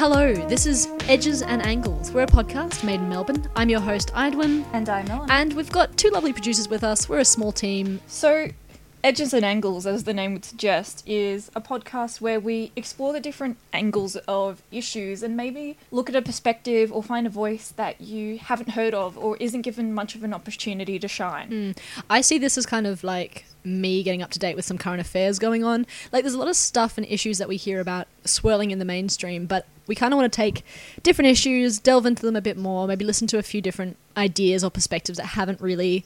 Hello, this is Edges and Angles. We're a podcast made in Melbourne. I'm your host, Edwin, And I'm Ellen. and we've got two lovely producers with us. We're a small team. so, Edges and Angles, as the name would suggest, is a podcast where we explore the different angles of issues and maybe look at a perspective or find a voice that you haven't heard of or isn't given much of an opportunity to shine. Hmm. I see this as kind of like me getting up to date with some current affairs going on. Like, there's a lot of stuff and issues that we hear about swirling in the mainstream, but we kind of want to take different issues, delve into them a bit more, maybe listen to a few different ideas or perspectives that haven't really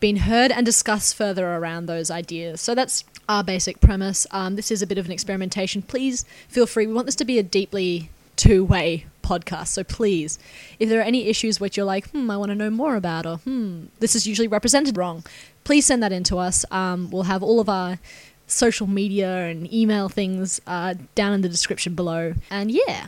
been heard and discuss further around those ideas. So that's our basic premise. Um, this is a bit of an experimentation. Please feel free. We want this to be a deeply two way podcast. So please, if there are any issues which you're like, hmm, I want to know more about, or hmm, this is usually represented wrong, please send that in to us. Um, we'll have all of our social media and email things uh, down in the description below. And yeah.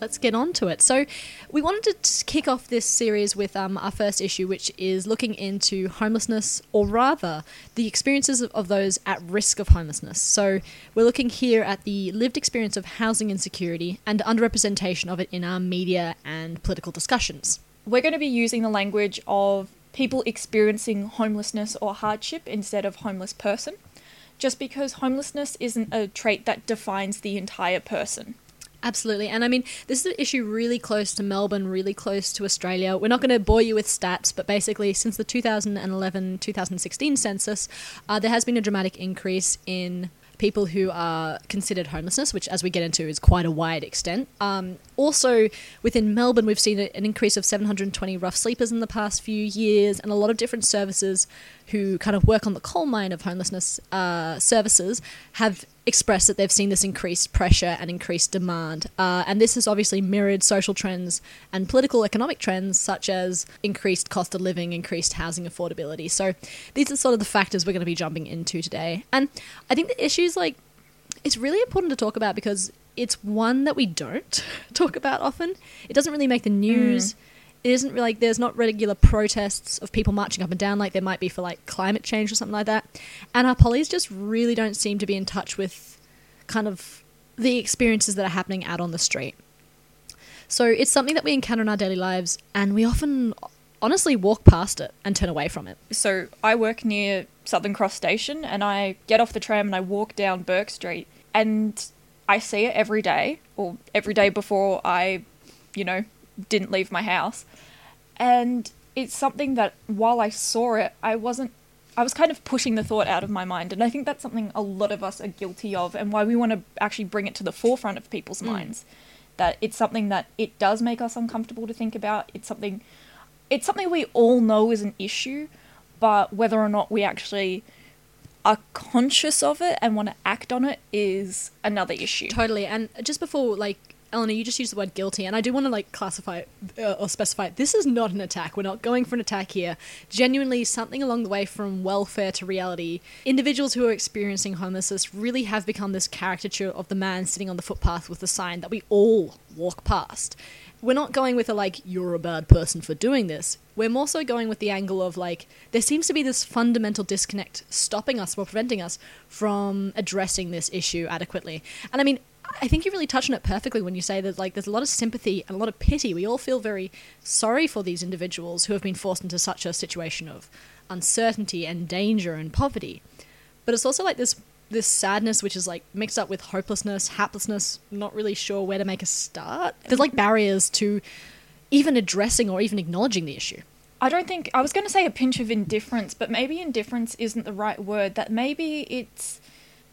let's get on to it. So, we wanted to kick off this series with um, our first issue, which is looking into homelessness, or rather, the experiences of, of those at risk of homelessness. So, we're looking here at the lived experience of housing insecurity and underrepresentation of it in our media and political discussions. We're going to be using the language of people experiencing homelessness or hardship instead of homeless person, just because homelessness isn't a trait that defines the entire person. Absolutely. And I mean, this is an issue really close to Melbourne, really close to Australia. We're not going to bore you with stats, but basically, since the 2011 2016 census, uh, there has been a dramatic increase in people who are considered homelessness, which, as we get into, is quite a wide extent. Um, also, within Melbourne, we've seen an increase of 720 rough sleepers in the past few years, and a lot of different services who kind of work on the coal mine of homelessness uh, services have expressed that they've seen this increased pressure and increased demand. Uh, and this has obviously mirrored social trends and political economic trends such as increased cost of living, increased housing affordability. So these are sort of the factors we're going to be jumping into today. And I think the issues like it's really important to talk about because it's one that we don't talk about often. It doesn't really make the news. It isn't like there's not regular protests of people marching up and down like there might be for like climate change or something like that. And our pollies just really don't seem to be in touch with kind of the experiences that are happening out on the street. So it's something that we encounter in our daily lives and we often honestly walk past it and turn away from it. So I work near Southern Cross Station and I get off the tram and I walk down Bourke Street and I see it every day or every day before I, you know, didn't leave my house. And it's something that while I saw it, I wasn't I was kind of pushing the thought out of my mind and I think that's something a lot of us are guilty of and why we want to actually bring it to the forefront of people's mm. minds that it's something that it does make us uncomfortable to think about. It's something it's something we all know is an issue, but whether or not we actually are conscious of it and want to act on it is another issue. Totally. And just before, like, Eleanor, you just used the word guilty, and I do want to like classify uh, or specify. This is not an attack. We're not going for an attack here. Genuinely, something along the way from welfare to reality. Individuals who are experiencing homelessness really have become this caricature of the man sitting on the footpath with the sign that we all walk past. We're not going with a like, you're a bad person for doing this. We're more so going with the angle of like, there seems to be this fundamental disconnect stopping us or preventing us from addressing this issue adequately. And I mean, I think you really touch on it perfectly when you say that like there's a lot of sympathy and a lot of pity. We all feel very sorry for these individuals who have been forced into such a situation of uncertainty and danger and poverty. But it's also like this this sadness which is like mixed up with hopelessness, haplessness, not really sure where to make a start. There's like barriers to even addressing or even acknowledging the issue. I don't think I was going to say a pinch of indifference, but maybe indifference isn't the right word. That maybe it's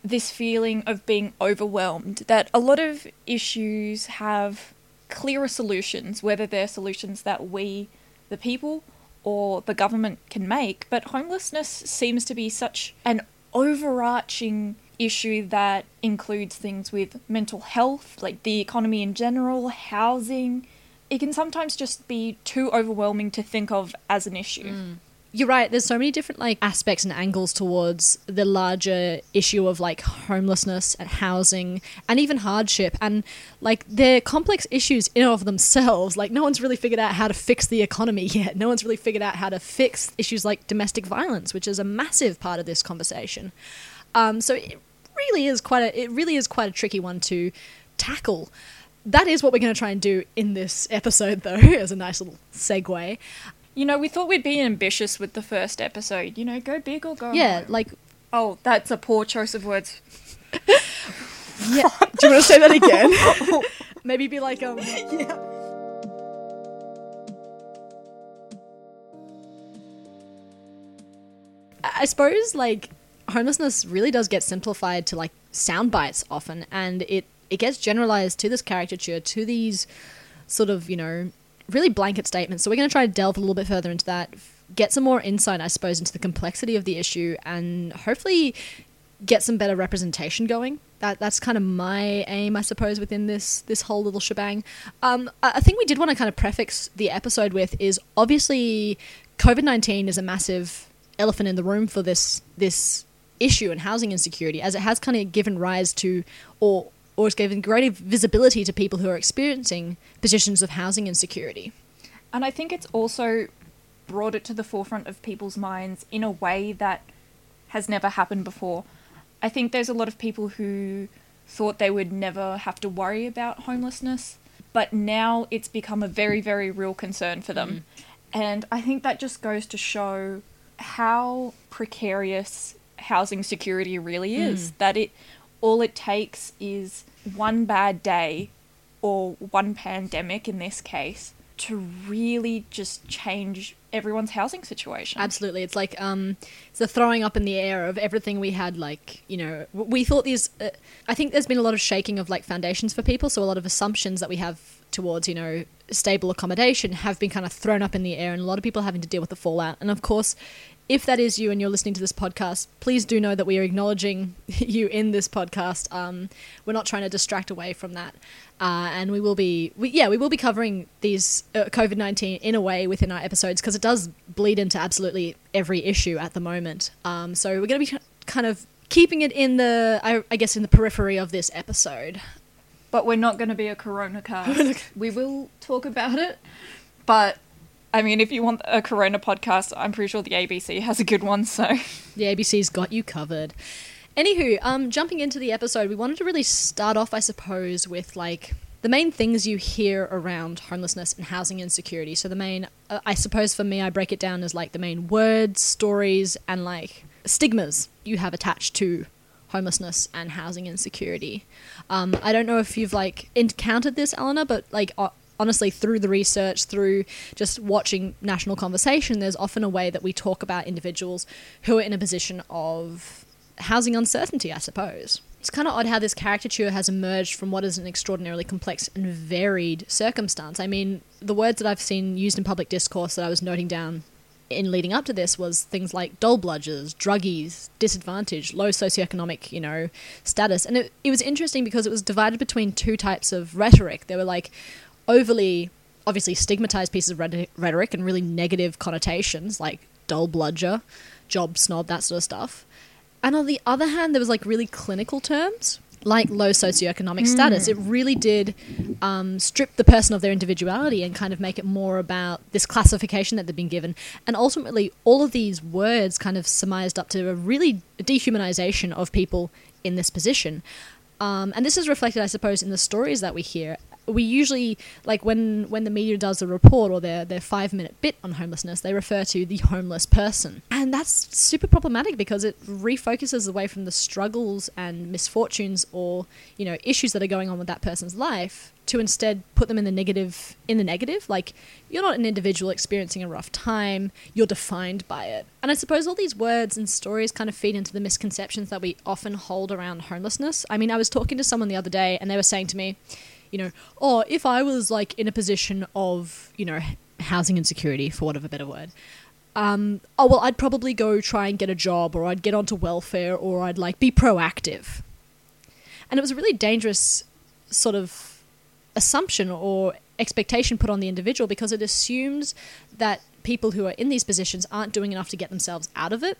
this feeling of being overwhelmed. That a lot of issues have clearer solutions, whether they're solutions that we, the people, or the government can make. But homelessness seems to be such an overarching issue that includes things with mental health, like the economy in general, housing. It can sometimes just be too overwhelming to think of as an issue. Mm. You're right. There's so many different like aspects and angles towards the larger issue of like homelessness and housing and even hardship. And like they're complex issues in of themselves. Like no one's really figured out how to fix the economy yet. No one's really figured out how to fix issues like domestic violence, which is a massive part of this conversation. Um, so it really is quite a it really is quite a tricky one to tackle. That is what we're going to try and do in this episode, though, as a nice little segue. You know, we thought we'd be ambitious with the first episode. You know, go big or go Yeah, home. like Oh, that's a poor choice of words. Yeah. Do you want to say that again? Maybe be like, um, yeah. I suppose like homelessness really does get simplified to like sound bites often, and it it gets generalized to this caricature, to these sort of you know really blanket statements. So we're going to try to delve a little bit further into that, get some more insight, I suppose, into the complexity of the issue, and hopefully get some better representation going. That that's kind of my aim, I suppose, within this this whole little shebang. Um, I think we did want to kind of prefix the episode with is obviously COVID nineteen is a massive elephant in the room for this this issue and housing insecurity, as it has kind of given rise to or or it's given greater visibility to people who are experiencing positions of housing insecurity. And I think it's also brought it to the forefront of people's minds in a way that has never happened before. I think there's a lot of people who thought they would never have to worry about homelessness, but now it's become a very, very real concern for them. Mm-hmm. And I think that just goes to show how precarious housing security really is. Mm. That it all it takes is one bad day or one pandemic in this case to really just change everyone's housing situation. Absolutely, it's like um, it's the throwing up in the air of everything we had. Like you know, we thought these. Uh, I think there's been a lot of shaking of like foundations for people, so a lot of assumptions that we have towards you know stable accommodation have been kind of thrown up in the air, and a lot of people having to deal with the fallout. And of course, if that is you and you're listening to this podcast, please do know that we are acknowledging you in this podcast. Um, we're not trying to distract away from that, uh, and we will be, we, yeah, we will be covering these uh, COVID nineteen in a way within our episodes because it does bleed into absolutely every issue at the moment. Um, so we're going to be kind of keeping it in the, I, I guess, in the periphery of this episode. but we're not going to be a corona cast. we will talk about it, but I mean, if you want a corona podcast, I'm pretty sure the ABC has a good one. So The ABC's got you covered. Anywho, um, jumping into the episode, we wanted to really start off, I suppose, with like the main things you hear around homelessness and housing insecurity. So the main, uh, I suppose, for me, I break it down as like the main words, stories, and like stigmas you have attached to homelessness and housing insecurity. Um, I don't know if you've like encountered this, Eleanor, but like. Uh, honestly through the research through just watching national conversation there's often a way that we talk about individuals who are in a position of housing uncertainty i suppose it's kind of odd how this caricature has emerged from what is an extraordinarily complex and varied circumstance i mean the words that i've seen used in public discourse that i was noting down in leading up to this was things like dole bludgers, druggies, disadvantaged, low socioeconomic, you know, status. And it, it was interesting because it was divided between two types of rhetoric. There were like overly, obviously stigmatized pieces of rhetoric and really negative connotations like dole bludger, job snob, that sort of stuff. And on the other hand, there was like really clinical terms like low socioeconomic status. It really did um, strip the person of their individuality and kind of make it more about this classification that they've been given. And ultimately, all of these words kind of surmised up to a really dehumanization of people in this position. Um, and this is reflected, I suppose, in the stories that we hear. We usually like when when the media does a report or their their five minute bit on homelessness, they refer to the homeless person, and that's super problematic because it refocuses away from the struggles and misfortunes or you know issues that are going on with that person's life to instead put them in the negative in the negative. Like you're not an individual experiencing a rough time. You're defined by it. And i suppose all these words and stories kind of feed into the misconceptions that we often hold around homelessness. I mean i was talking to someone the other day and they were saying to me you know oh if i was like in a position of you know housing insecurity for want of a better word um, oh well i'd probably go try and get a job or i'd get onto welfare or i'd like be proactive and it was a really dangerous sort of assumption or expectation put on the individual because it assumes that people who are in these positions aren't doing enough to get themselves out of it.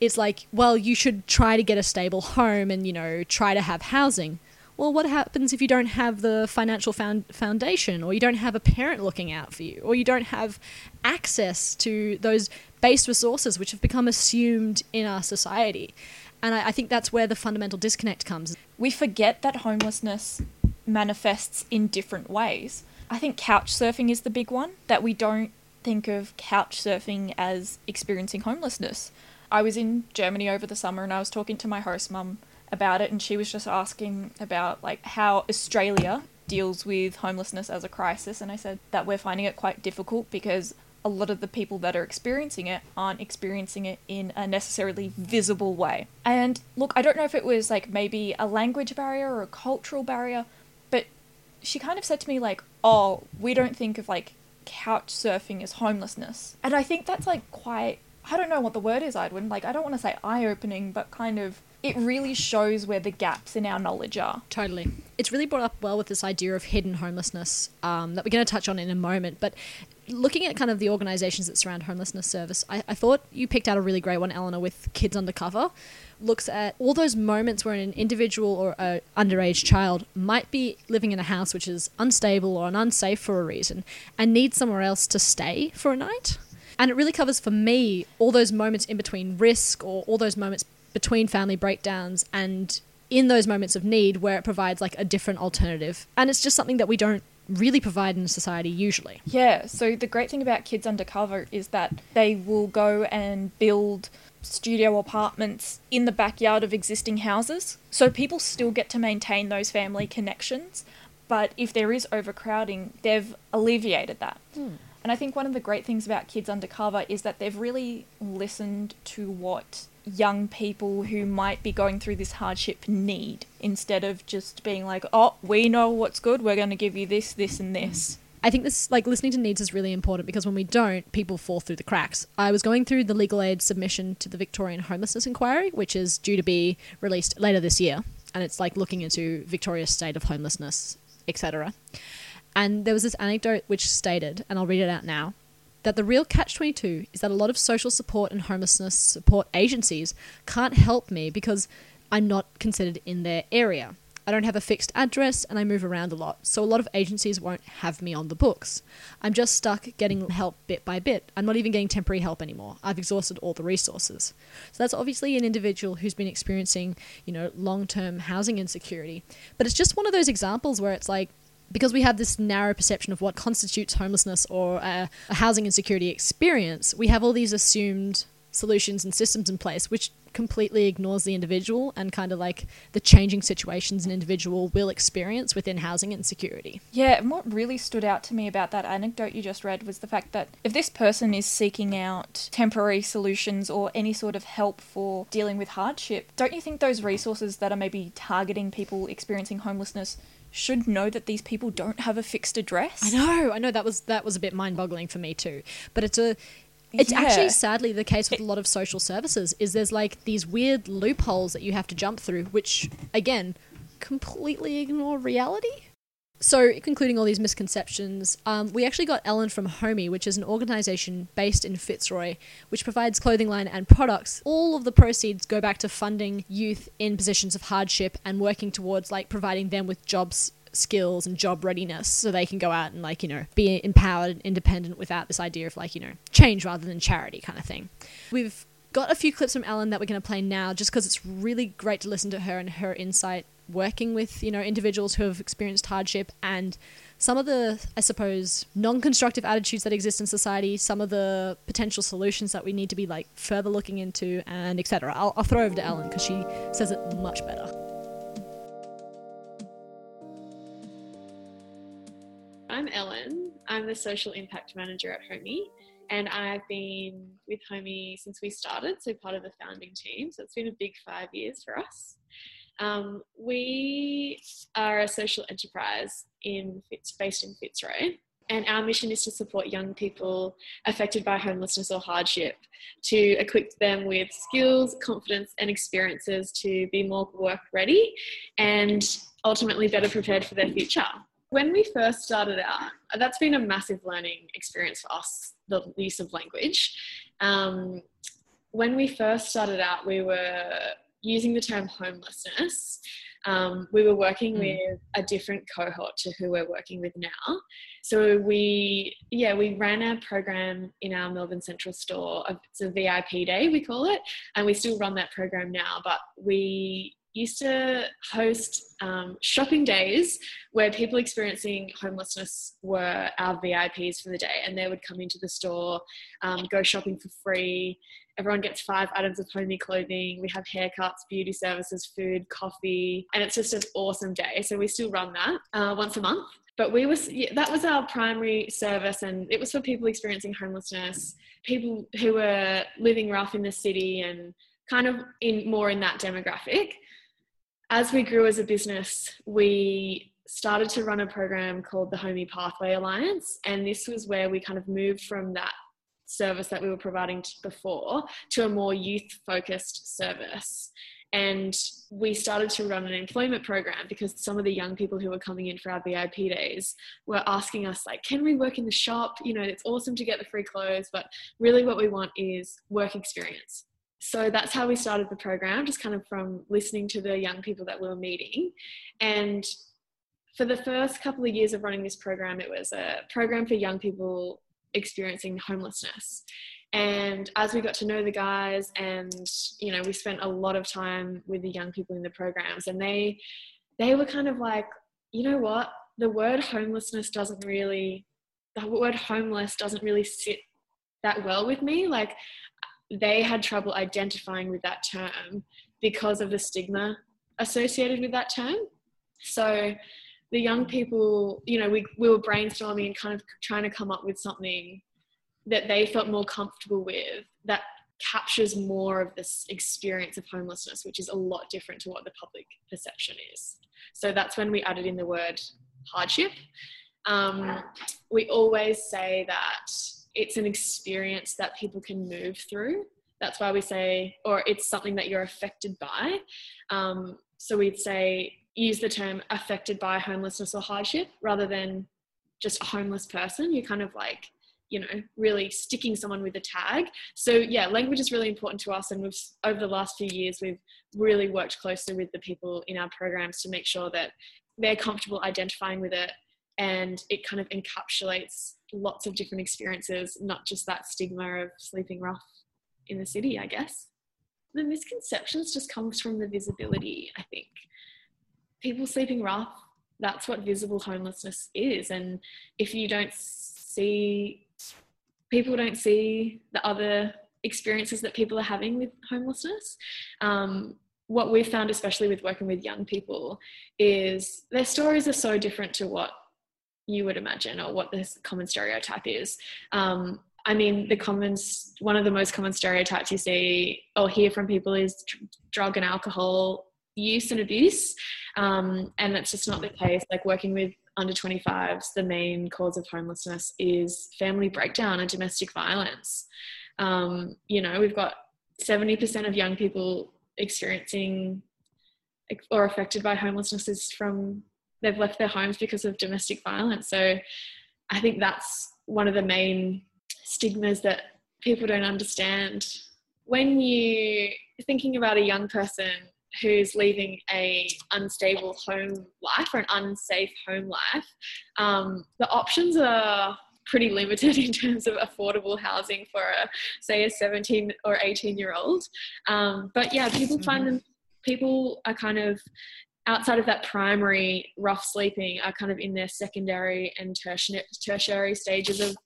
It's like, well, you should try to get a stable home and, you know, try to have housing. Well, what happens if you don't have the financial found foundation, or you don't have a parent looking out for you, or you don't have access to those base resources which have become assumed in our society? And I, I think that's where the fundamental disconnect comes. We forget that homelessness manifests in different ways. I think couch surfing is the big one, that we don't think of couch surfing as experiencing homelessness. I was in Germany over the summer and I was talking to my host mum about it and she was just asking about like how Australia deals with homelessness as a crisis and I said that we're finding it quite difficult because a lot of the people that are experiencing it aren't experiencing it in a necessarily visible way. And look, I don't know if it was like maybe a language barrier or a cultural barrier, but she kind of said to me like, "Oh, we don't think of like couch surfing as homelessness." And I think that's like quite I don't know what the word is, Edwin. Like I don't want to say eye-opening, but kind of it really shows where the gaps in our knowledge are. Totally. It's really brought up well with this idea of hidden homelessness um, that we're going to touch on in a moment. But looking at kind of the organizations that surround homelessness service, I, I thought you picked out a really great one, Eleanor, with Kids Under Cover. Looks at all those moments where an individual or an underage child might be living in a house which is unstable or unsafe for a reason and needs somewhere else to stay for a night. And it really covers for me all those moments in between risk or all those moments between family breakdowns and in those moments of need where it provides like a different alternative. And it's just something that we don't really provide in society usually. Yeah, so the great thing about Kids Under Cover is that they will go and build studio apartments in the backyard of existing houses. So people still get to maintain those family connections, but if there is overcrowding, they've alleviated that. Hmm. And I think one of the great things about Kids Under Cover is that they've really listened to what young people who might be going through this hardship need instead of just being like, oh, we know what's good, we're going to give you this, this, and this. I think this, like, listening to needs is really important because when we don't, people fall through the cracks. I was going through the legal aid submission to the Victorian Homelessness Inquiry, which is due to be released later this year, and it's like looking into Victoria's state of homelessness, etc. And there was this anecdote which stated, and I'll read it out now that the real catch 22 is that a lot of social support and homelessness support agencies can't help me because I'm not considered in their area. I don't have a fixed address and I move around a lot, so a lot of agencies won't have me on the books. I'm just stuck getting help bit by bit. I'm not even getting temporary help anymore. I've exhausted all the resources. So that's obviously an individual who's been experiencing, you know, long-term housing insecurity. But it's just one of those examples where it's like because we have this narrow perception of what constitutes homelessness or a, a, housing insecurity experience, we have all these assumed solutions and systems in place, which completely ignores the individual and kind of like the changing situations an individual will experience within housing insecurity. Yeah, and what really stood out to me about that anecdote you just read was the fact that if this person is seeking out temporary solutions or any sort of help for dealing with hardship, don't you think those resources that are maybe targeting people experiencing homelessness should know that these people don't have a fixed address. I know, I know that was that was a bit mind-boggling for me too. But it's a it's Yeah. actually sadly the case with a lot of social services is there's like these weird loopholes that you have to jump through which again completely ignore reality. So, concluding all these misconceptions, um, we actually got Ellen from Homie, which is an organization based in Fitzroy, which provides clothing line and products. All of the proceeds go back to funding youth in positions of hardship and working towards like providing them with jobs skills and job readiness so they can go out and like you know be empowered and independent without this idea of like you know change rather than charity kind of thing we've got a few clips from ellen that we're going to play now just because it's really great to listen to her and her insight working with you know individuals who have experienced hardship and some of the i suppose non-constructive attitudes that exist in society some of the potential solutions that we need to be like further looking into and etc I'll, I'll throw over to ellen because she says it much better I'm Ellen. I'm the social impact manager at Homie, and I've been with Homie since we started, so part of the founding team. So it's been a big five years for us. Um, we are a social enterprise in based in Fitzroy, and our mission is to support young people affected by homelessness or hardship to equip them with skills, confidence, and experiences to be more work ready and ultimately better prepared for their future. When we first started out, that's been a massive learning experience for us, the use of language. Um, when we first started out, we were using the term homelessness um, we were working mm. with a different cohort to who we're working with now. So we, yeah, we ran a program in our Melbourne Central store. It's a VIP day, we call it, and we still run that program now. But we used to host um, shopping days where people experiencing homelessness were our VIPs for the day, and they would come into the store, um, go shopping for free, Everyone gets five items of Homie clothing. We have haircuts, beauty services, food, coffee, and it's just an awesome day. So we still run that uh, once a month. But we was yeah, that was our primary service, and it was for people experiencing homelessness, people who were living rough in the city, and kind of in more in that demographic. As we grew as a business, we started to run a program called the Homie Pathway Alliance, and this was where we kind of moved from that service that we were providing before to a more youth focused service. And we started to run an employment program because some of the young people who were coming in for our VIP days were asking us, like, can we work in the shop? You know, it's awesome to get the free clothes, but really what we want is work experience. So that's how we started the program, just kind of from listening to the young people that we were meeting. And for the first couple of years of running this program, it was a program for young people experiencing homelessness. And as we got to know the guys, and you know, we spent a lot of time with the young people in the programs, and they they were kind of like, you know what, the word homelessness doesn't really, the word homeless doesn't really sit that well with me. Like they had trouble identifying with that term because of the stigma associated with that term. So the young people, you know, we, we were brainstorming and kind of trying to come up with something that they felt more comfortable with that captures more of this experience of homelessness, which is a lot different to what the public perception is. So that's when we added in the word hardship. Um, we always say that it's an experience that people can move through. That's why we say, or it's something that you're affected by. Um, so we'd say use the term affected by homelessness or hardship rather than just a homeless person. You're kind of like, you know, really sticking someone with a tag. So yeah, language is really important to us. And we've over the last few years, we've really worked closely with the people in our programs to make sure that they're comfortable identifying with it and it kind of encapsulates lots of different experiences, not just that stigma of sleeping rough in the city, I guess. The misconceptions just comes from the visibility, I think people sleeping rough, that's what visible homelessness is. And if you don't see, people don't see the other experiences that people are having with homelessness. Um, what we've found, especially with working with young people, is their stories are so different to what you would imagine or what the common stereotype is. Um, I mean, the common, one of the most common stereotypes you see or hear from people is drug and alcohol use and abuse. Um, and that's just not the case. Like working with under 25s, the main cause of homelessness is family breakdown and domestic violence. Um, you know, we've got 70% of young people experiencing or affected by homelessness is from they've left their homes because of domestic violence. So I think that's one of the main stigmas that people don't understand. When you thinking about a young person who's leaving a unstable home life or an unsafe home life, um, the options are pretty limited in terms of affordable housing for a say a 17 or 18 year old um, but yeah people find mm-hmm. them people are kind of outside of that primary rough sleeping are kind of in their secondary and tertiary, tertiary stages of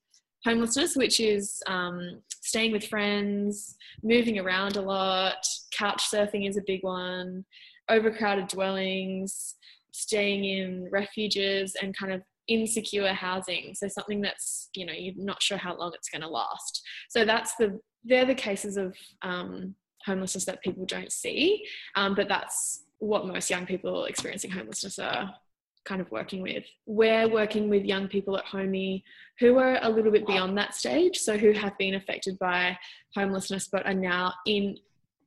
homelessness, which is um, staying with friends, moving around a lot, couch surfing is a big one, overcrowded dwellings, staying in refuges, and kind of insecure housing. So something that's you know you're not sure how long it's going to last. So that's the they're the cases of um, homelessness that people don't see, um, but that's what most young people experiencing homelessness are kind of working with. We're working with young people at Homie who are a little bit beyond that stage, so who have been affected by homelessness but are now in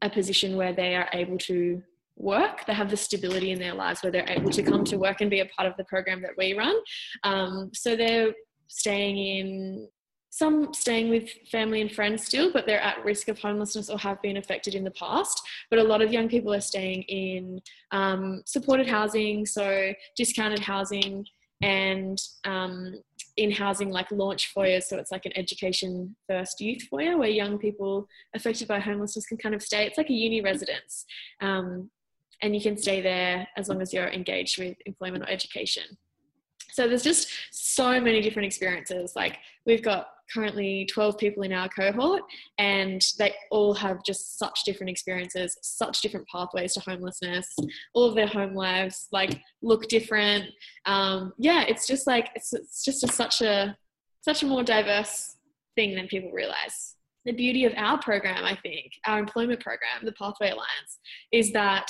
a position where they are able to work. They have the stability in their lives where they're able to come to work and be a part of the program that we run. Um, so they're staying in some staying with family and friends still, but they're at risk of homelessness or have been affected in the past. But a lot of young people are staying in um, supported housing, so discounted housing, and um, in housing like launch foyers. So it's like an education first youth foyer where young people affected by homelessness can kind of stay. It's like a uni residence. Um, and you can stay there as long as you're engaged with employment or education. So there's just so many different experiences. Like we've got currently 12 people in our cohort and they all have just such different experiences, such different pathways to homelessness. All of their home lives like look different. Um, yeah, it's just like it's, it's just a, such a such a more diverse thing than people realize. The beauty of our program, I think, our employment program, the Pathway Alliance, is that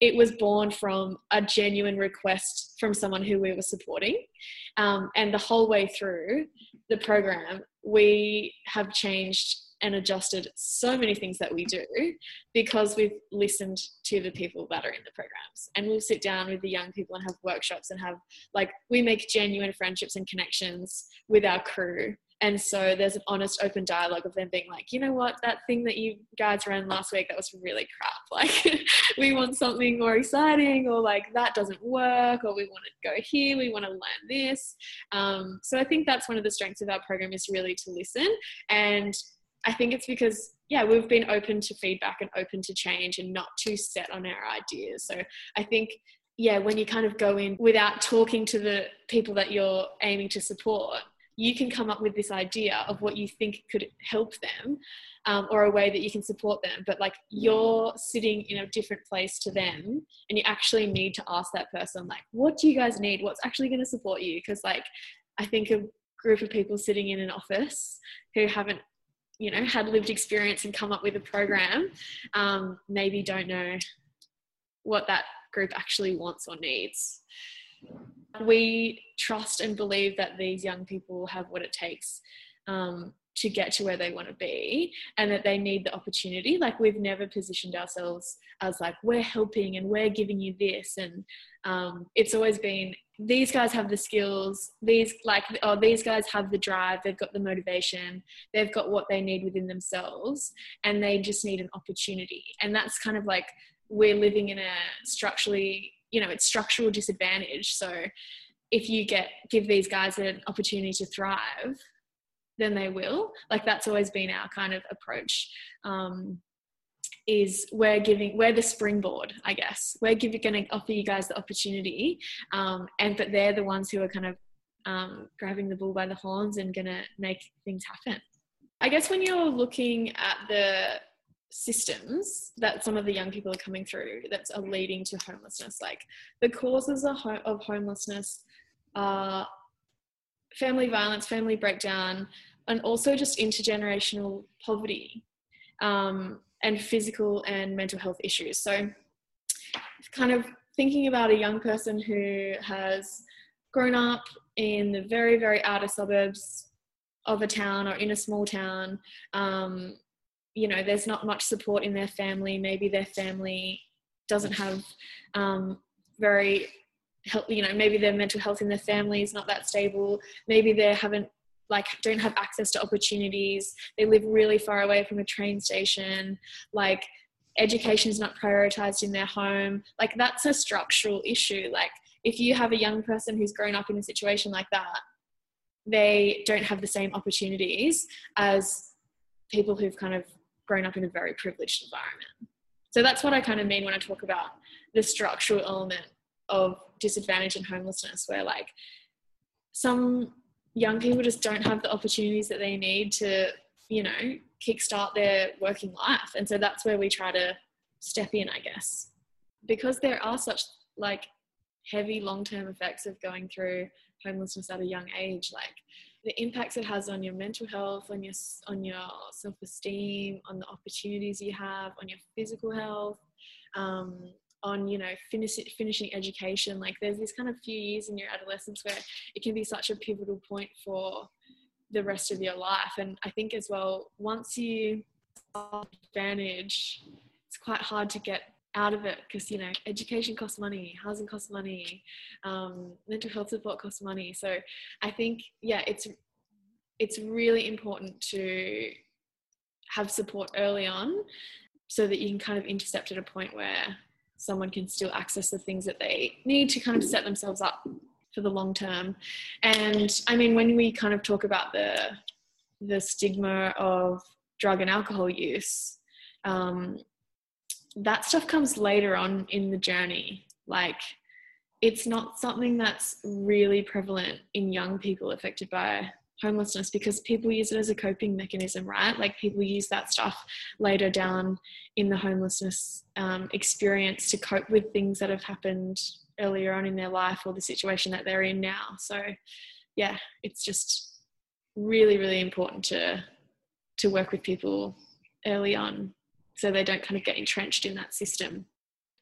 it was born from a genuine request from someone who we were supporting. Um, and the whole way through the program, we have changed and adjusted so many things that we do because we've listened to the people that are in the programs. And we'll sit down with the young people and have workshops and have like we make genuine friendships and connections with our crew and so there's an honest, open dialogue of them being like, you know what, that thing that you guys ran last week, that was really crap. Like, we want something more exciting, or like, that doesn't work, or we want to go here, we want to learn this. Um, so I think that's one of the strengths of our program is really to listen. And I think it's because, yeah, we've been open to feedback and open to change and not too set on our ideas. So I think yeah, when you kind of go in without talking to the people that you're aiming to support, you can come up with this idea of what you think could help them um, or a way that you can support them but like you're sitting in a different place to them and you actually need to ask that person like what do you guys need? What's actually going to support you? Because like i think a group of people sitting in an office who haven't you know had lived experience and come up with a program um, maybe don't know what that group actually wants or needs we trust and believe that these young people have what it takes um, to get to where they want to be and that they need the opportunity. Like we've never positioned ourselves as like we're helping and we're giving you this and um, it's always been these guys have the skills these like oh these guys have the drive they've got the motivation they've got what they need within themselves and they just need an opportunity. And that's kind of like we're living in a structurally you know it's structural disadvantage. So if you get give these guys an opportunity to thrive then they will. Like that's always been our kind of approach um, is we're giving we're the springboard i guess. We're giving going to offer you guys the opportunity um, and but they're the ones who are kind of um, grabbing the bull by the horns and going to make things happen. I guess when you're looking at the systems that some of the young people are coming through that's are leading to homelessness. Like the causes of, of homelessness are family violence, family breakdown, and also just intergenerational poverty um, and physical and mental health issues. So, kind of thinking about a young person who has grown up in the very, very outer suburbs of a town or in a small town, um, you know there's not much support in their family. Maybe their family doesn't have um, very you know maybe their mental health in their family is not that stable. Maybe they haven't like don't have access to opportunities. They live really far away from a train station. Like education is not prioritized in their home. Like that's a structural issue. Like if you have a young person who's grown up in a situation like that they don't have the same opportunities as people who've kind of grown up in a very privileged environment. So that's what I kind of mean when I talk about the structural element of disadvantage and homelessness, where like some young people just don't have the opportunities that they need to, you know, kickstart their working life. And so that's where we try to step in, I guess. Because there are such like heavy long term effects of going through homelessness at a young age, like the impacts it has on your mental health, on your on your self esteem, on the opportunities you have, on your physical health, um, on you know finish, finishing education. Like there's this kind of few years in your adolescence where it can be such a pivotal point for the rest of your life. And I think as well, once you advantage, it's quite hard to get out of it because you know education costs money housing costs money um, mental health support costs money. So i think yeah it's it's really important to have support early on so that you can kind of intercept at a point where someone can still access the things that they need to kind of set themselves up for the long term. And i mean when we kind of talk about the the stigma of drug and alcohol use um, that stuff comes later on in the journey. Like, it's not something that's really prevalent in young people affected by homelessness because people use it as a coping mechanism, right? Like, people use that stuff later down in the homelessness um, experience to cope with things that have happened earlier on in their life or the situation that they're in now. So, yeah, it's just really, really important to to work with people early on so they don't kind of get entrenched in that system.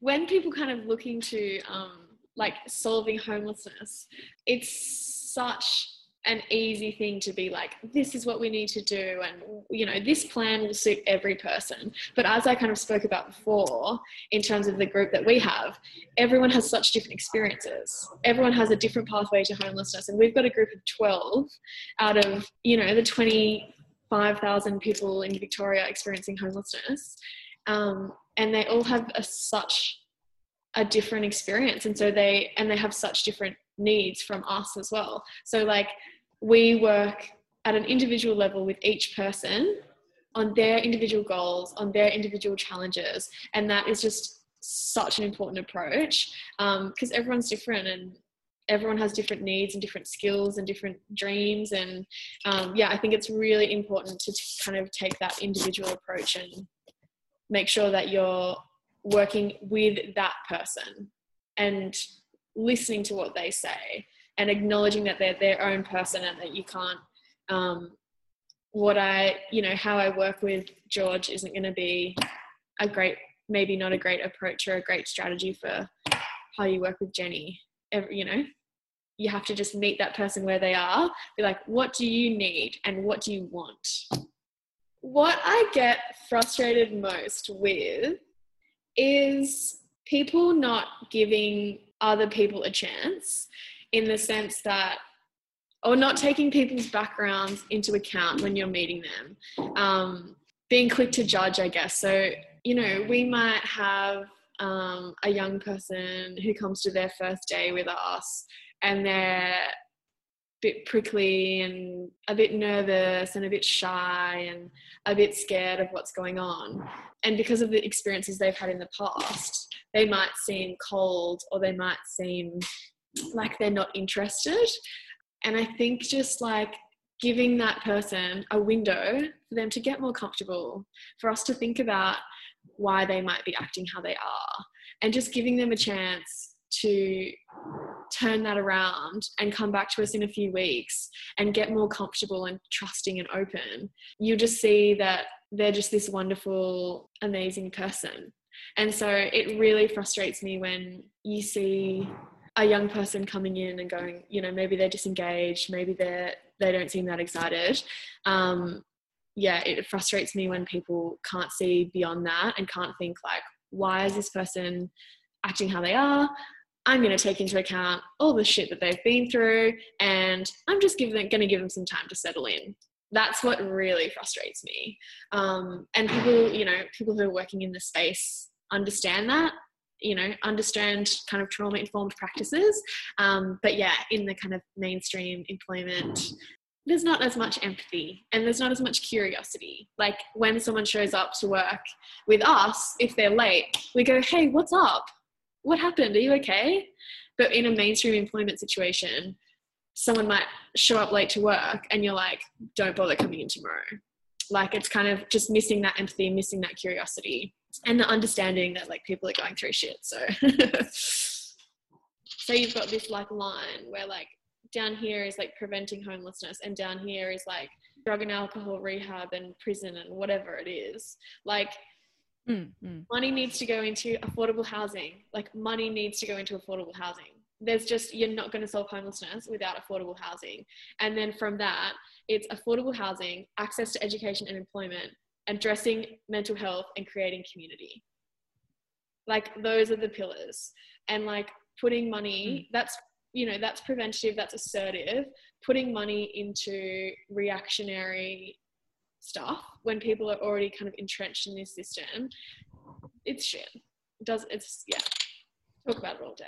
When people kind of looking to um, like solving homelessness, it's such an easy thing to be like this is what we need to do and you know this plan will suit every person but as i kind of spoke about before in terms of the group that we have everyone has such different experiences everyone has a different pathway to homelessness and we've got a group of 12 out of you know the 20 5,000 people in Victoria experiencing homelessness. Um, and they all have a, such a different experience. And so they, and they have such different needs from us as well. So like we work at an individual level with each person on their individual goals, on their individual challenges. And that is just such an important approach because um, everyone's different and everyone has different needs and different skills and different dreams. And um, yeah i think it's really important to t- kind of take that individual approach and make sure that you're working with that person and listening to what they say and acknowledging that they're their own person and that you can't um, what i you know how i work with george isn't going to be a great maybe not a great approach or a great strategy for how you work with jenny every, you know you have to just meet that person where they are be like what do you need and what do you want? What i get frustrated most with is people not giving other people a chance in the sense that or not taking people's backgrounds into account when you're meeting them um, being quick to judge i guess. So you know we might have um, a young person who comes to their first day with us and they're a bit prickly and a bit nervous and a bit shy and a bit scared of what's going on. And because of the experiences they've had in the past, they might seem cold or they might seem like they're not interested. And I think just like giving that person a window for them to get more comfortable, for us to think about why they might be acting how they are, and just giving them a chance to turn that around and come back to us in a few weeks and get more comfortable and trusting and open, you just see that they're just this wonderful, amazing person. And so it really frustrates me when you see a young person coming in and going, you know, maybe they're disengaged, maybe they're they don't seem that excited. Um, yeah, it frustrates me when people can't see beyond that and can't think like, why is this person acting how they are? I'm going to take into account all the shit that they've been through, and I'm just going to give them some time to settle in. That's what really frustrates me. Um, and people, you know, people who are working in the space understand that, you know, understand kind of trauma informed practices. Um, but yeah, in the kind of mainstream employment, there's not as much empathy and there's not as much curiosity. Like when someone shows up to work with us, if they're late, we go, hey, what's up? what happened? Are you okay? But in a mainstream employment situation, someone might show up late to work and you're like, don't bother coming in tomorrow. Like it's kind of just missing that empathy, missing that curiosity, and the understanding that like people are going through shit. So, so you've got this like line where like down here is like preventing homelessness, and down here is like drug and alcohol rehab and prison and whatever it is. Like Mm, mm. Money needs to go into affordable housing. Like money needs to go into affordable housing. There's just, you're not going to solve homelessness without affordable housing. And then from that, it's affordable housing, access to education and employment, addressing mental health, and creating community. like those are the pillars and like putting money that's you know that's preventative that's assertive putting money into reactionary stuff when people are already kind of entrenched in this system it's shit. It does it's yeah. Talk about it all day.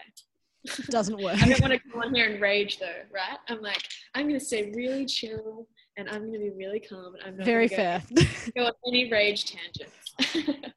Doesn't work. i don't want to come on here and rage though right? I'm like i'm going to stay really chill and i'm going to be really calm and i'm not Very fair. go, go on any rage tangents.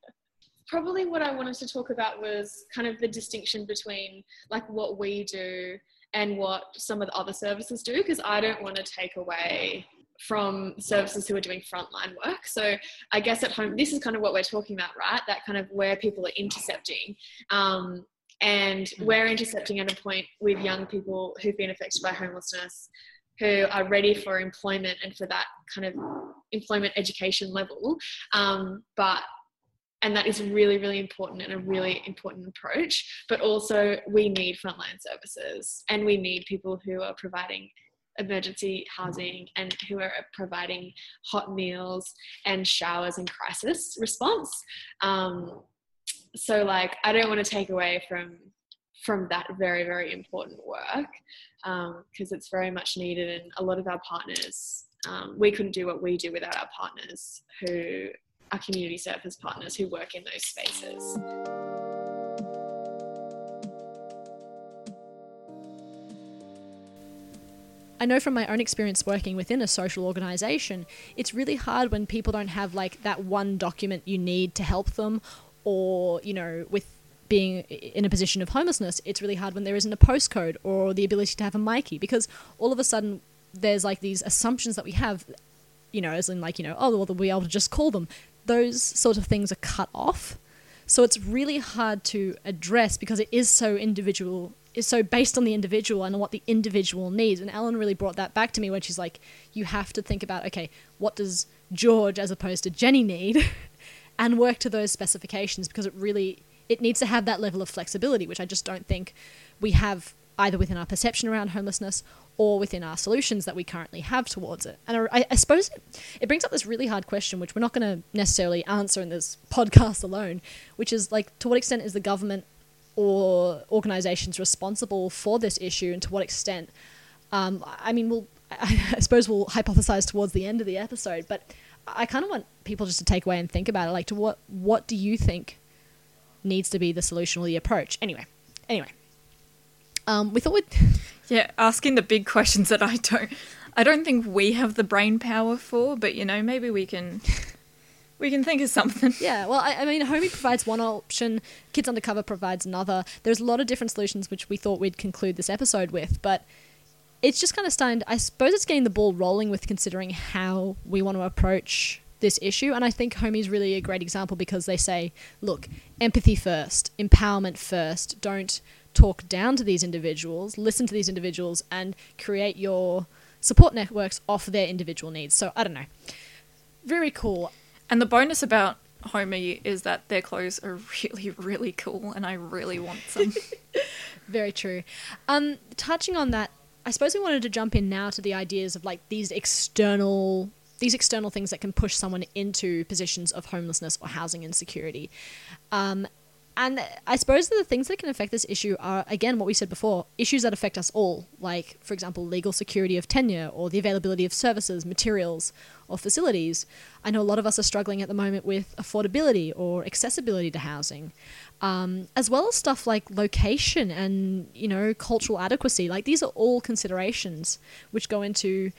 Probably what i wanted to talk about was kind of the distinction between like what we do and what some of the other services do because I don't want to take away from services who are doing frontline work. So I guess at home, this is kind of what we're talking about, right? That kind of where people are intercepting. Um, and we're intercepting at a point with young people who've been affected by homelessness who are ready for employment and for that kind of employment education level. Um, but and that is really really important and a really important approach. But also we need frontline services and we need people who are providing emergency housing and who are providing hot meals and showers and crisis response. Um, so like i don't want to take away from from that very very important work because um, it's very much needed and a lot of our partners um, we couldn't do what we do without our partners who our community service partners who work in those spaces. I know from my own experience working within a social organization, it's really hard when people don't have like that one document you need to help them, or, you know, with being in a position of homelessness, it's really hard when there isn't a postcode or the ability to have a Myki because all of a sudden there's like these assumptions that we have, you know, as in like, you know, oh, well, we'll be able to just call them those sort of things are cut off. So it's really hard to address because it is so individual, is so based on the individual and what the individual needs. And Ellen really brought that back to me when she's like, you have to think about, okay, what does George as opposed to Jenny need? and work to those specifications because it really it needs to have that level of flexibility, which I just don't think we have either within our perception around homelessness or within our solutions that we currently have towards it. And I, I suppose it, brings up this really hard question, which we're not going to necessarily answer in this podcast alone, which is like, to what extent is the government or organizations responsible for this issue, and to what extent? Um, I mean, we'll, I, I suppose we'll hypothesize towards the end of the episode, but I kind of want people just to take away and think about it. Like, to what what do you think needs to be the solution or the approach? Anyway, anyway, um, we thought we'd yeah, asking the big questions that I don't I don't think we have the brain power for, but you know, maybe we can we can think of something. Yeah, well, I, I mean, Homie provides one option, Kids Under Cover provides another. There's a lot of different solutions which we thought we'd conclude this episode with, but it's just kind of starting. I suppose it's getting the ball rolling with considering how we want to approach this issue. And I think Homie's really a great example because they say, look, empathy first, empowerment first. Don't talk down to these individuals, listen to these individuals, and create your support networks off their individual needs. So I don't know. Very cool. And the bonus about Homie is that their clothes are really, really cool, and I really want some. Very true. Um, touching on that, I suppose we wanted to jump in now to the ideas of like these external these external things that can push someone into positions of homelessness or housing insecurity. Um, and I suppose the things that can affect this issue are, again, what we said before issues that affect us all, like, for example, legal security of tenure or the availability of services, materials, or facilities. I know a lot of us are struggling at the moment with affordability or accessibility to housing, um, as well as stuff like location and, you know, cultural adequacy. Like, these are all considerations which go into,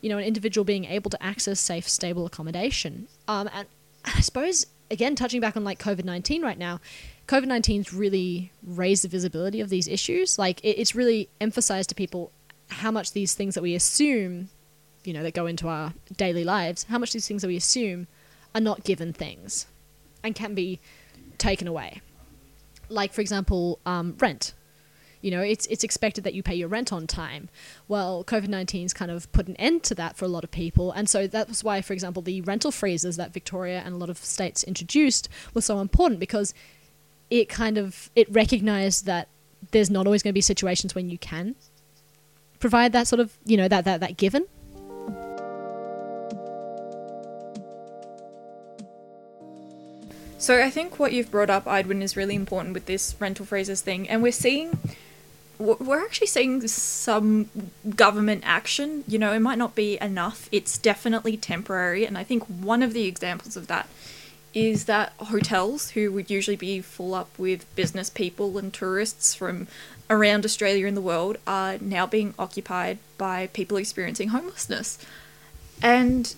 you know, an individual being able to access safe, stable accommodation. Um, and I suppose, again, touching back on like COVID 19 right now, COVID 19's really raised the visibility of these issues. Like, it, it's really emphasized to people how much these things that we assume, you know, that go into our daily lives, how much these things that we assume are not given things and can be taken away. Like, for example, um, rent. You know, it's it's expected that you pay your rent on time. Well, COVID 19's kind of put an end to that for a lot of people. And so that was why, for example, the rental freezes that Victoria and a lot of states introduced were so important because it kind of it recognized that there's not always going to be situations when you can provide that sort of you know that that that given So I think what you've brought up, Edwin, is really important with this rental freezes thing, and we're seeing we're actually seeing some government action. You know, it might not be enough. It's definitely temporary, and I think one of the examples of that is that hotels, who would usually be full up with business people and tourists from around Australia and the world, are now being occupied by people experiencing homelessness. And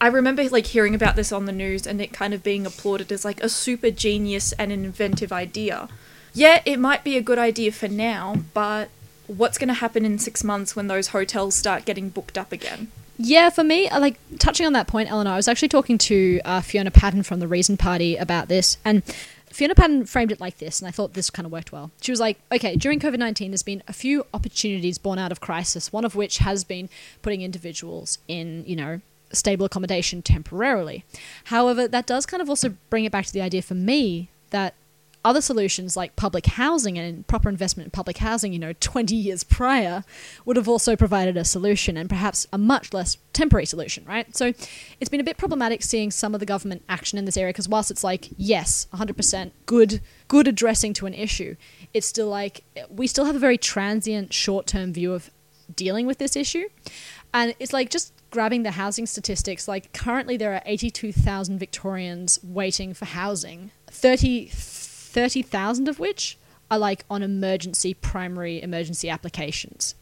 I remember like hearing about this on the news and it kind of being applauded as like a super genius and an inventive idea. Yeah, it might be a good idea for now, but what's going to happen in 6 months when those hotels start getting booked up again? Yeah, for me, uh, like touching on that point, Eleanor, I was actually talking to uh, Fiona Patten from the Reason Party about this, and Fiona Patten framed it like this, and I thought this kind of worked well. She was like, okay, during COVID 19, there's been a few opportunities born out of crisis, one of which has been putting individuals in, you know, stable accommodation temporarily. However, that does kind of also bring it back to the idea for me that other solutions like public housing and proper investment in public housing, you know, 20 years prior, would have also provided a solution and perhaps a much less temporary solution, right? So it's been a bit problematic seeing some of the government action in this area because whilst it's like, yes, 100% good, good addressing to an issue, it's still like we still have a very transient short term view of dealing with this issue. And it's like just grabbing the housing statistics, like currently there are 82,000 Victorians waiting for housing. 30 30,000 of which are like on emergency, primary emergency applications.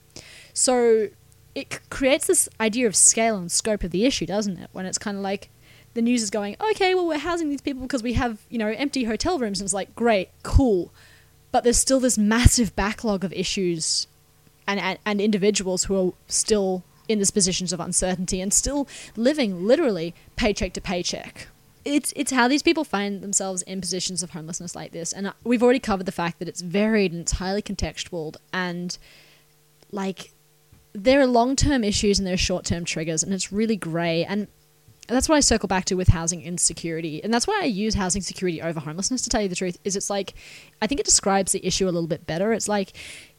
So it creates this idea of scale and scope of the issue, doesn't it? When it's kind of like the news is going, okay, well, we're housing these people because we have, you know, empty hotel rooms. And it's like, great, cool. But there's still this massive backlog of issues and, and, and individuals who are still in these positions of uncertainty and still living literally paycheck to paycheck it's it's how these people find themselves in positions of homelessness like this and uh, we've already covered the fact that it's varied and it's highly contextual and like there are long-term issues and there are short-term triggers and it's really grey and that's what I circle back to with housing insecurity. And that's why I use housing security over homelessness to tell you the truth is it's like I think it describes the issue a little bit better. It's like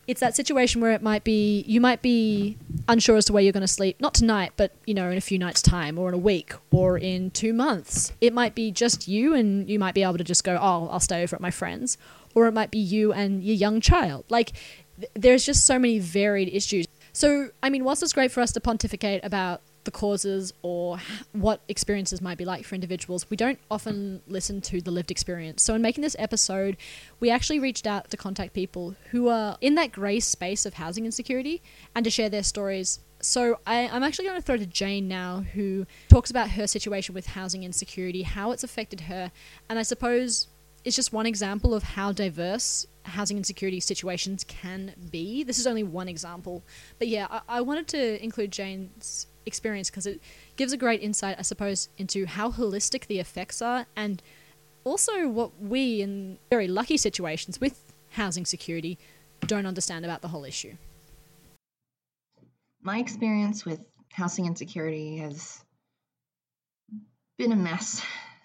it's that situation where it might be you might be unsure as to where you're going to sleep not tonight but you know in a few nights time or in a week or in 2 months. It might be just you and you might be able to just go oh I'll stay over at my friends or it might be you and your young child. Like th- there's just so many varied issues. So i mean whilst it's great for us to pontificate about the causes or what experiences might be like for individuals, we don't often listen to the lived experience. So, in making this episode, we actually reached out to contact people who are in that grey space of housing insecurity and to share their stories. So, I, am actually going to throw to Jane now, who talks about her situation with housing insecurity, how it's affected her, and I suppose it's just one example of how diverse housing insecurity situations can be. This is only one example. But yeah, I, I wanted to include Jane's experience because it gives a great insight, I suppose, into how holistic the effects are and also what we, in very lucky situations with housing security, don't understand about the whole issue. My experience with housing insecurity has been a mess.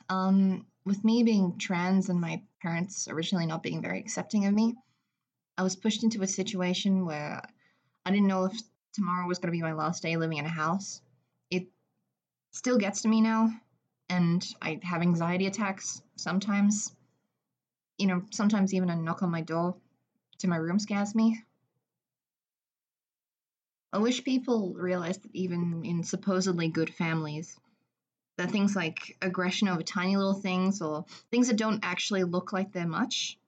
Um, with me being trans and my parents originally not being very accepting of me, I was pushed into a situation where I didn't know if tomorrow was going to be my last day living in a house. It still gets to me now, and I have anxiety attacks sometimes. You know, sometimes even a knock on my door to my room scares me. I wish people realized that even in supposedly good families, that things like aggression over tiny little things or things that don't actually look like they're much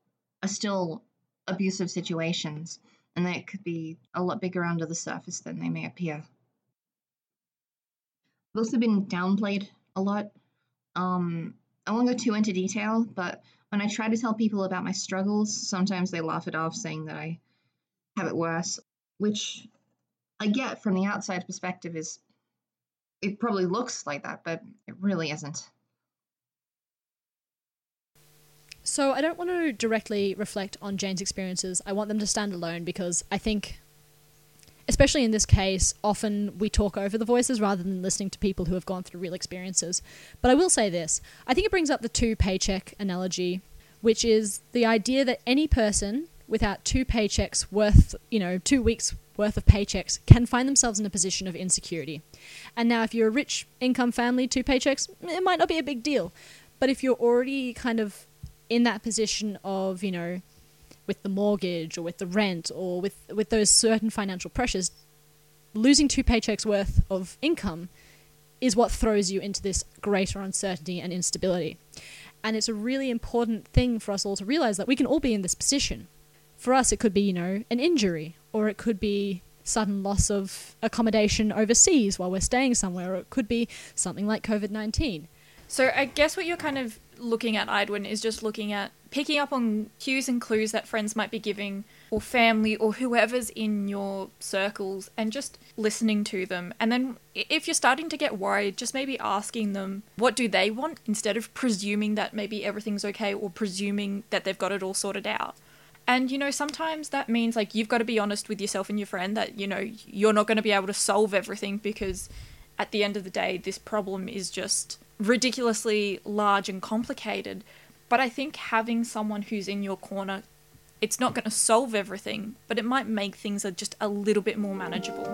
are still abusive situations and they could be a lot bigger under the surface than they may appear. I've also been downplayed a lot. Um, I won't go too into detail, but when I try to tell people about my struggles, sometimes they laugh it off, saying that I have it worse, which I get from the outside perspective is it probably looks like that, but it really isn't. So I don't want to directly reflect on Jane's experiences. I want them to stand alone because I think, especially in this case, often we talk over the voices rather than listening to people who have gone through real experiences. But I will say this I think it brings up the two paycheck analogy, which is the idea that any person without two paychecks worth, you know, two weeks worth of paychecks can find themselves in a position of insecurity. And now, if you're a rich income family, two paychecks, it might not be a big deal. But if you're already kind of in that position of, you know, with the mortgage or with the rent or with with those certain financial pressures, losing two paychecks worth of income is what throws you into this greater uncertainty and instability. And it's a really important thing for us all to realize that we can all be in this position. For us, it could be, you know, an injury, or it could be sudden loss of accommodation overseas while we're staying somewhere, or it could be something like COVID 19. So I guess what you're kind of looking at, Edwin, is just looking at picking up on cues and clues that friends might be giving, or family, or whoever's in your circles, and just listening to them. And then if you're starting to get worried, just maybe asking them what do they want instead of presuming that maybe everything's okay or presuming that they've got it all sorted out. And you know, sometimes that means like you've got to be honest with yourself and your friend that you know you're not going to be able to solve everything because at the end of the day, this problem is just ridiculously large and complicated. But I think having someone who's in your corner, it's not going to solve everything, but it might make things just a little bit more manageable.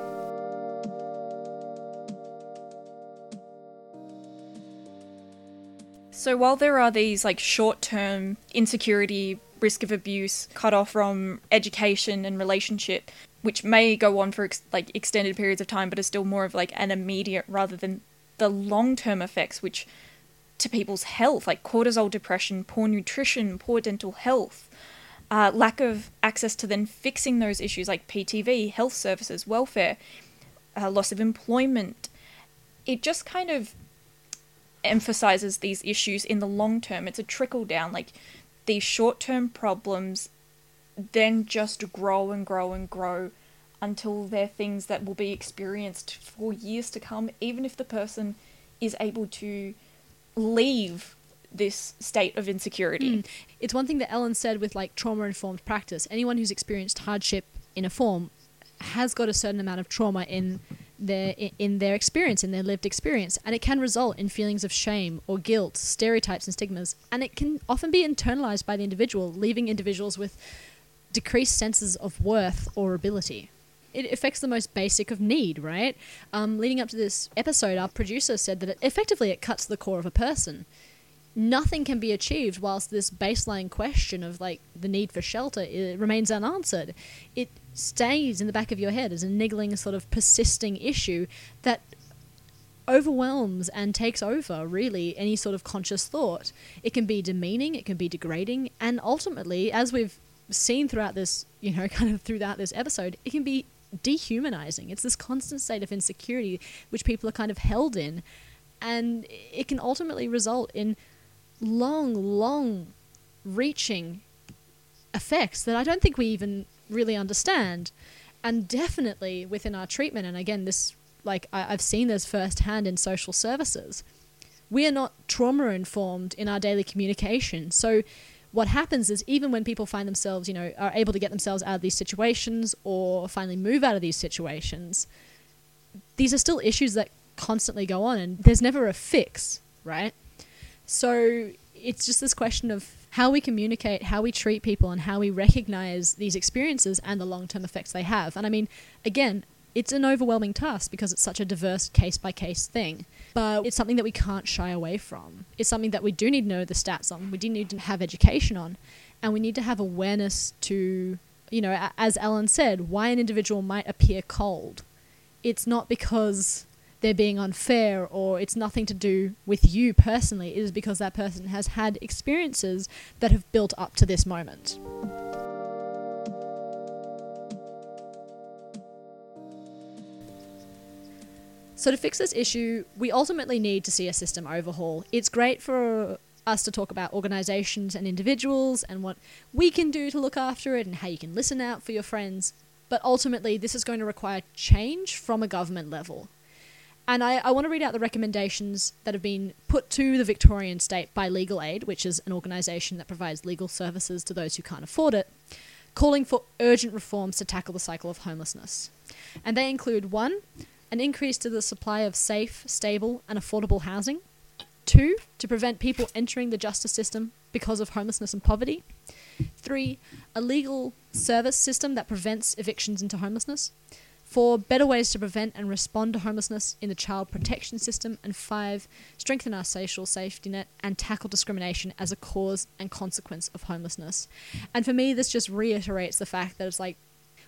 So while there are these like short-term insecurity, risk of abuse, cut off from education and relationship, which may go on for ex- like extended periods of time, but is still more of like an immediate rather than the long-term effects, which to people's health, like cortisol, depression, poor nutrition, poor dental health, uh, lack of access to then fixing those issues like PTV, health services, welfare, uh, loss of employment. It just kind of emphasizes these issues in the long term. It's a trickle down. Like these short term problems then just grow and grow and grow until they're things that will be experienced for years to come, even if the person is able to leave this state of insecurity. Mm. It's one thing that Ellen said with like trauma informed practice. Anyone who's experienced hardship in a form has got a certain amount of trauma in their in their experience in their lived experience and it can result in feelings of shame or guilt stereotypes and stigmas and it can often be internalized by the individual leaving individuals with decreased senses of worth or ability it affects the most basic of need, right? Um, leading up to this episode, our producer said that it, effectively it cuts the core of a person. Nothing can be achieved whilst this baseline question of like the need for shelter it remains unanswered. It stays in the back of your head as a niggling, sort of persisting issue that overwhelms and takes over really any sort of conscious thought. It can be demeaning, it can be degrading, and ultimately, as we've seen throughout this, you know, kind of throughout this episode, it can be dehumanizing. It's this constant state of insecurity which people are kind of held in, and it can ultimately result in long, long reaching effects that I don't think we even really understand. And definitely within our treatment, and again, this, like, I, I've seen this firsthand in social services. We are not trauma informed in our daily communication. So, what happens is even when people find themselves, you know, are able to get themselves out of these situations or finally move out of these situations, these are still issues that constantly go on and there's never a fix, right? So it's just this question of how we communicate, how we treat people, and how we recognize these experiences and the long term effects they have. And I mean, again, it's an overwhelming task because it's such a diverse case by case thing. But it's something that we can't shy away from. It's something that we do need to know the stats on. We do need to have education on. And we need to have awareness to, you know, as Ellen said, why an individual might appear cold. It's not because they're being unfair or it's nothing to do with you personally. It is because that person has had experiences that have built up to this moment. So, to fix this issue, we ultimately need to see a system overhaul. It's great for us to talk about organizations and individuals and what we can do to look after it and how you can listen out for your friends. But ultimately, this is going to require change from a government level. And I, I want to read out the recommendations that have been put to the Victorian state by Legal Aid, which is an organisation that provides legal services to those who can't afford it, calling for urgent reforms to tackle the cycle of homelessness. And they include one, an increase to the supply of safe, stable, and affordable housing. Two, to prevent people entering the justice system because of homelessness and poverty. Three, a legal service system that prevents evictions into homelessness. Four, better ways to prevent and respond to homelessness in the child protection system. And five, strengthen our social safety net and tackle discrimination as a cause and consequence of homelessness. And for me, this just reiterates the fact that it's like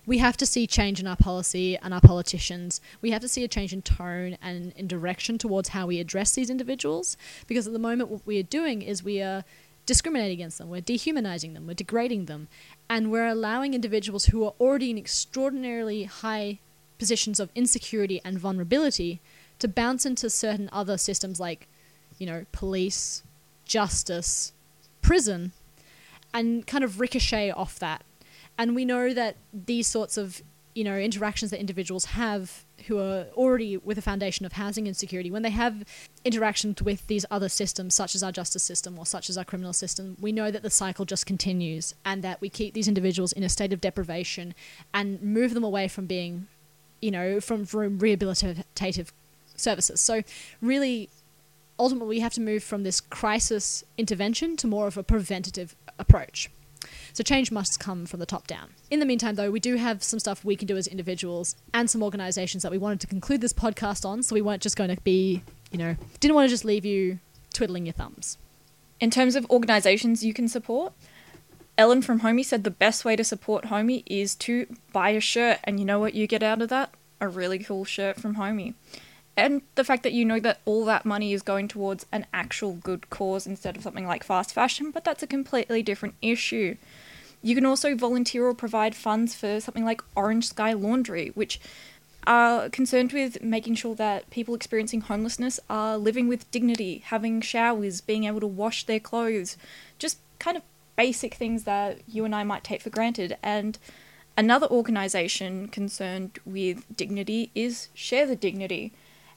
we have to see change in our policy and our politicians. We have to see a change in tone and in direction towards how we address these individuals. Because at the moment, what we are doing is we are discriminating against them, we're dehumanizing them, we're degrading them, and we're allowing individuals who are already in extraordinarily high positions of insecurity and vulnerability to bounce into certain other systems like, you know, police, justice, prison, and kind of ricochet off that. And we know that these sorts of, you know, interactions that individuals have who are already with a foundation of housing insecurity, when they have interactions with these other systems, such as our justice system or such as our criminal system, we know that the cycle just continues and that we keep these individuals in a state of deprivation and move them away from being you know, from, from rehabilitative services. So, really, ultimately, we have to move from this crisis intervention to more of a preventative approach. So, change must come from the top down. In the meantime, though, we do have some stuff we can do as individuals and some organizations that we wanted to conclude this podcast on. So, we weren't just going to be, you know, didn't want to just leave you twiddling your thumbs. In terms of organizations you can support, Ellen from Homie said the best way to support Homie is to buy a shirt, and you know what you get out of that? A really cool shirt from Homie. And the fact that you know that all that money is going towards an actual good cause instead of something like fast fashion, but that's a completely different issue. You can also volunteer or provide funds for something like Orange Sky Laundry, which are concerned with making sure that people experiencing homelessness are living with dignity, having showers, being able to wash their clothes, just kind of basic things that you and I might take for granted. And another organization concerned with dignity is Share the Dignity.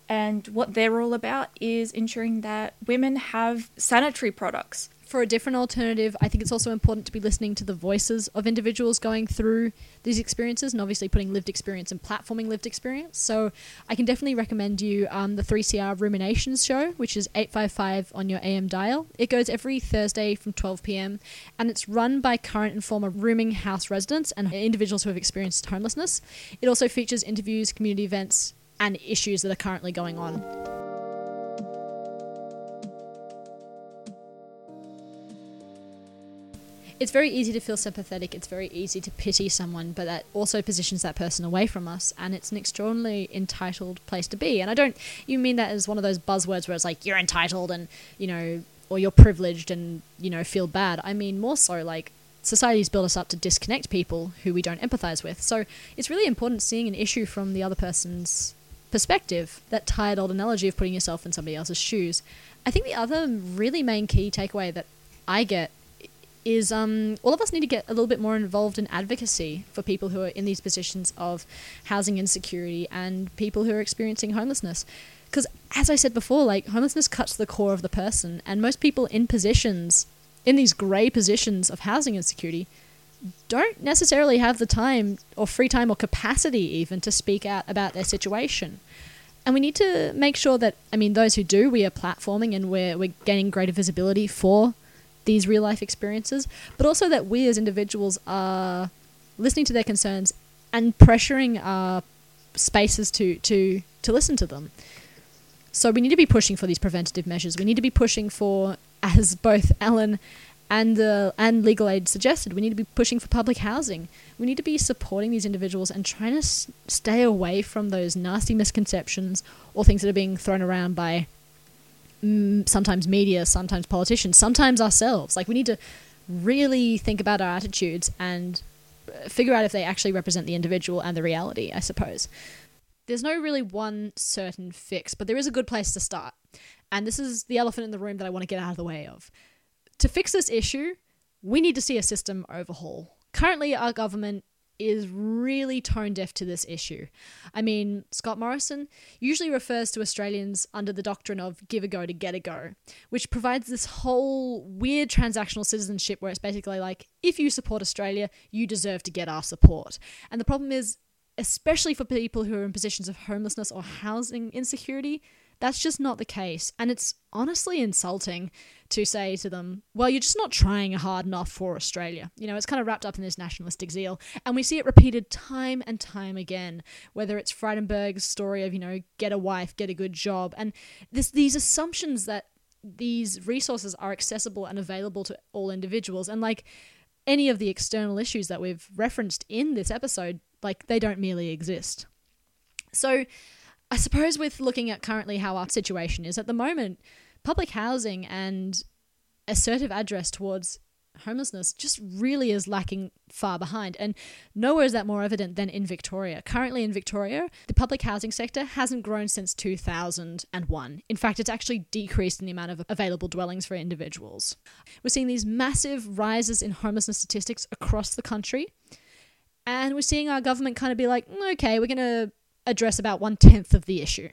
And what they're all about is ensuring that women have sanitary products for a different alternative, I think it's also important to be listening to the voices of individuals going through these experiences and obviously putting lived experience and platforming lived experience. So I can definitely recommend you um, the 3CR Roominations show, which is 855 on your AM dial. It goes every Thursday from 12 p.m. and it's run by current and former rooming house residents and individuals who have experienced homelessness. It also features interviews, community events, and issues that are currently going on. It's very easy to feel sympathetic. It's very easy to pity someone, but that also positions that person away from us. And it's an extraordinarily entitled place to be. And I don't, you mean that as one of those buzzwords where it's like, you're entitled and, you know, or you're privileged and, you know, feel bad. I mean, more so like, society's built us up to disconnect people who we don't empathize with. So it's really important seeing an issue from the other person's perspective, that tired old analogy of putting yourself in somebody else's shoes. I think the other really main key takeaway that I get is um, all of us need to get a little bit more involved in advocacy for people who are in these positions of housing insecurity and people who are experiencing homelessness. Because, as I said before, like homelessness cuts the core of the person, and most people in positions, in these grey positions of housing insecurity, don't necessarily have the time or free time or capacity even to speak out about their situation. And we need to make sure that, I mean, those who do, we are platforming and we're, we're gaining greater visibility for these real life experiences, but also that we as individuals are listening to their concerns and pressuring our spaces to, to, to listen to them. So we need to be pushing for these preventative measures. We need to be pushing for, as both Ellen and and legal aid suggested, we need to be pushing for public housing. We need to be supporting these individuals and trying to s- stay away from those nasty misconceptions or things that are being thrown around by sometimes media, sometimes politicians, sometimes ourselves. Like we need to really think about our attitudes and uh, figure out if they actually represent the individual and the reality, I suppose. There's no really one certain fix, but there is a good place to start. And this is the elephant in the room that I want to get out of the way of. To fix this issue, we need to see a system overhaul. Currently, our government is really tone deaf to this issue. I mean, Scott Morrison usually refers to Australians under the doctrine of give a go to get a go, which provides this whole weird transactional citizenship where it's basically like, if you support Australia, you deserve to get our support. And the problem is, especially for people who are in positions of homelessness or housing insecurity, That's just not the case. And it's honestly insulting to say to them, well, you're just not trying hard enough for Australia. You know, it's kind of wrapped up in this nationalistic zeal. And we see it repeated time and time again, whether it's Frydenberg's story of, you know, get a wife, get a good job. And this, these assumptions that these resources are accessible and available to all individuals. And like any of the external issues that we've referenced in this episode, like they don't merely exist. So, I suppose with looking at currently how our situation is at the moment, public housing and assertive address towards homelessness just really is lacking far behind. And nowhere is that more evident than in Victoria. Currently in Victoria, the public housing sector hasn't grown since 2001. In fact, it's actually decreased in the amount of available dwellings for individuals. We're seeing these massive rises in homelessness statistics across the country. And we're seeing our government kind of be like, mm, okay, we're going to address about one tenth of the issue.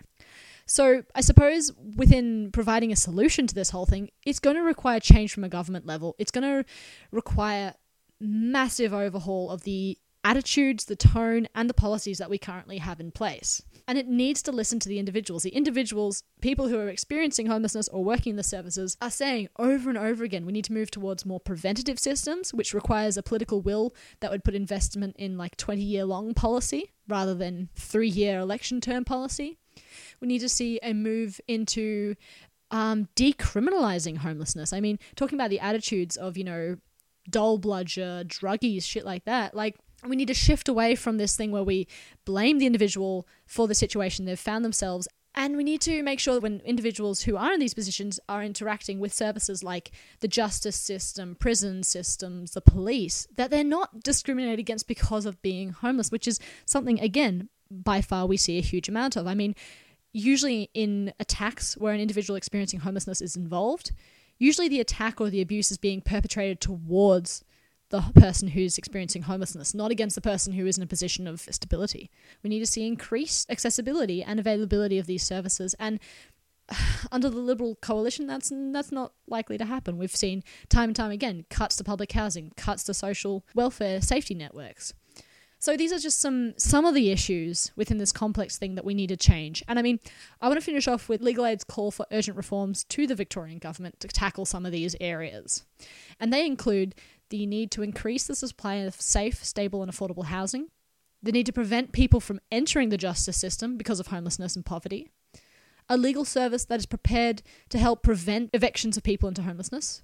So, I suppose within providing a solution to this whole thing, it's going to require change from a government level. It's going to require massive overhaul of the attitudes, the tone, and the policies that we currently have in place. And it needs to listen to the individuals. The individuals, people who are experiencing homelessness or working in the services, are saying over and over again we need to move towards more preventative systems, which requires a political will that would put investment in like 20 year long policy rather than three year election term policy. We need to see a move into um, decriminalizing homelessness. I mean, talking about the attitudes of, you know, dole bludger, druggies, shit like that. Like, we need to shift away from this thing where we blame the individual for the situation they've found themselves. And we need to make sure that when individuals who are in these positions are interacting with services like the justice system, prison systems, the police, that they're not discriminated against because of being homeless, which is something, again, by far we see a huge amount of. I mean, usually in attacks where an individual experiencing homelessness is involved, usually the attack or the abuse is being perpetrated towards the person who's experiencing homelessness, not against the person who is in a position of stability. We need to see increased accessibility and availability of these services and under the Liberal coalition, that's that's not likely to happen. We've seen time and time again cuts to public housing, cuts to social welfare safety networks. So these are just some some of the issues within this complex thing that we need to change. And I mean, I want to finish off with Legal Aid's call for urgent reforms to the Victorian government to tackle some of these areas. And they include the need to increase the supply of safe, stable and affordable housing, the need to prevent people from entering the justice system because of homelessness and poverty, a legal service that is prepared to help prevent evictions of people into homelessness,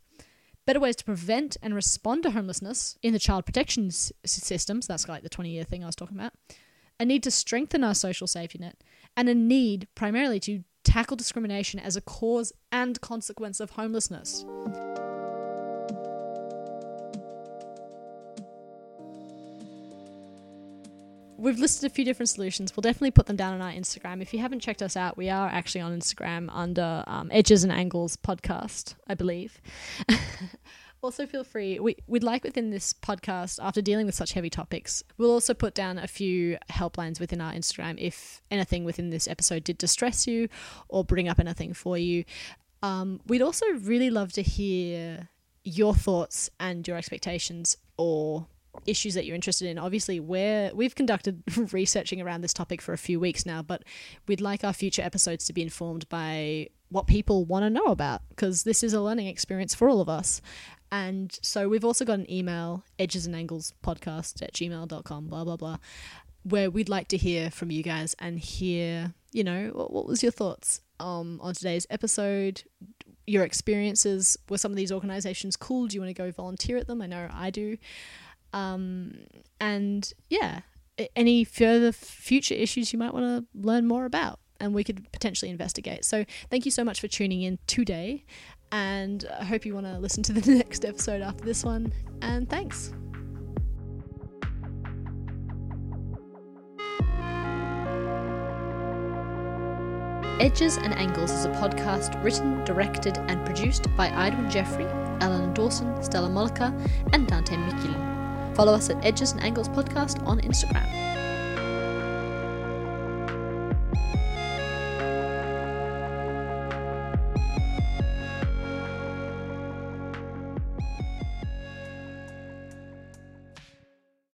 better ways to prevent and respond to homelessness in the child protection s- systems. That's like the 20 year thing I was talking about. A need to strengthen our social safety net, and a need primarily to tackle discrimination as a cause and consequence of homelessness. We've listed a few different solutions. We'll definitely put them down on our Instagram. If you haven't checked us out, we are actually on Instagram under um, Edges and Angles podcast, I believe. also, feel free. We, we'd like within this podcast, after dealing with such heavy topics, we'll also put down a few helplines within our Instagram if anything within this episode did distress you or bring up anything for you. Um, we'd also really love to hear your thoughts and your expectations or issues that you're interested in. Obviously, we're we've conducted researching around this topic for a few weeks now, but we'd like our future episodes to be informed by what people want to know about because this is a learning experience for all of us. And so we've also got an email, edges and angles podcast at gmail.com, blah, blah, blah, where we'd like to hear from you guys and hear, you know, what, what was your thoughts um, on today's episode? Your experiences? Were some of these organizations cool? Do you want to go volunteer at them? I know I do. Um, and yeah, any further future issues you might want to learn more about and we could potentially investigate. So, thank you so much for tuning in today. And I hope you want to listen to the next episode after this one. And thanks. Edges and Angles is a podcast written, directed, and produced by Edwin Jeffrey, Ellen Dawson, Stella Mollica, and Dante Mikulin. Follow us at Edges and Angles Podcast on Instagram.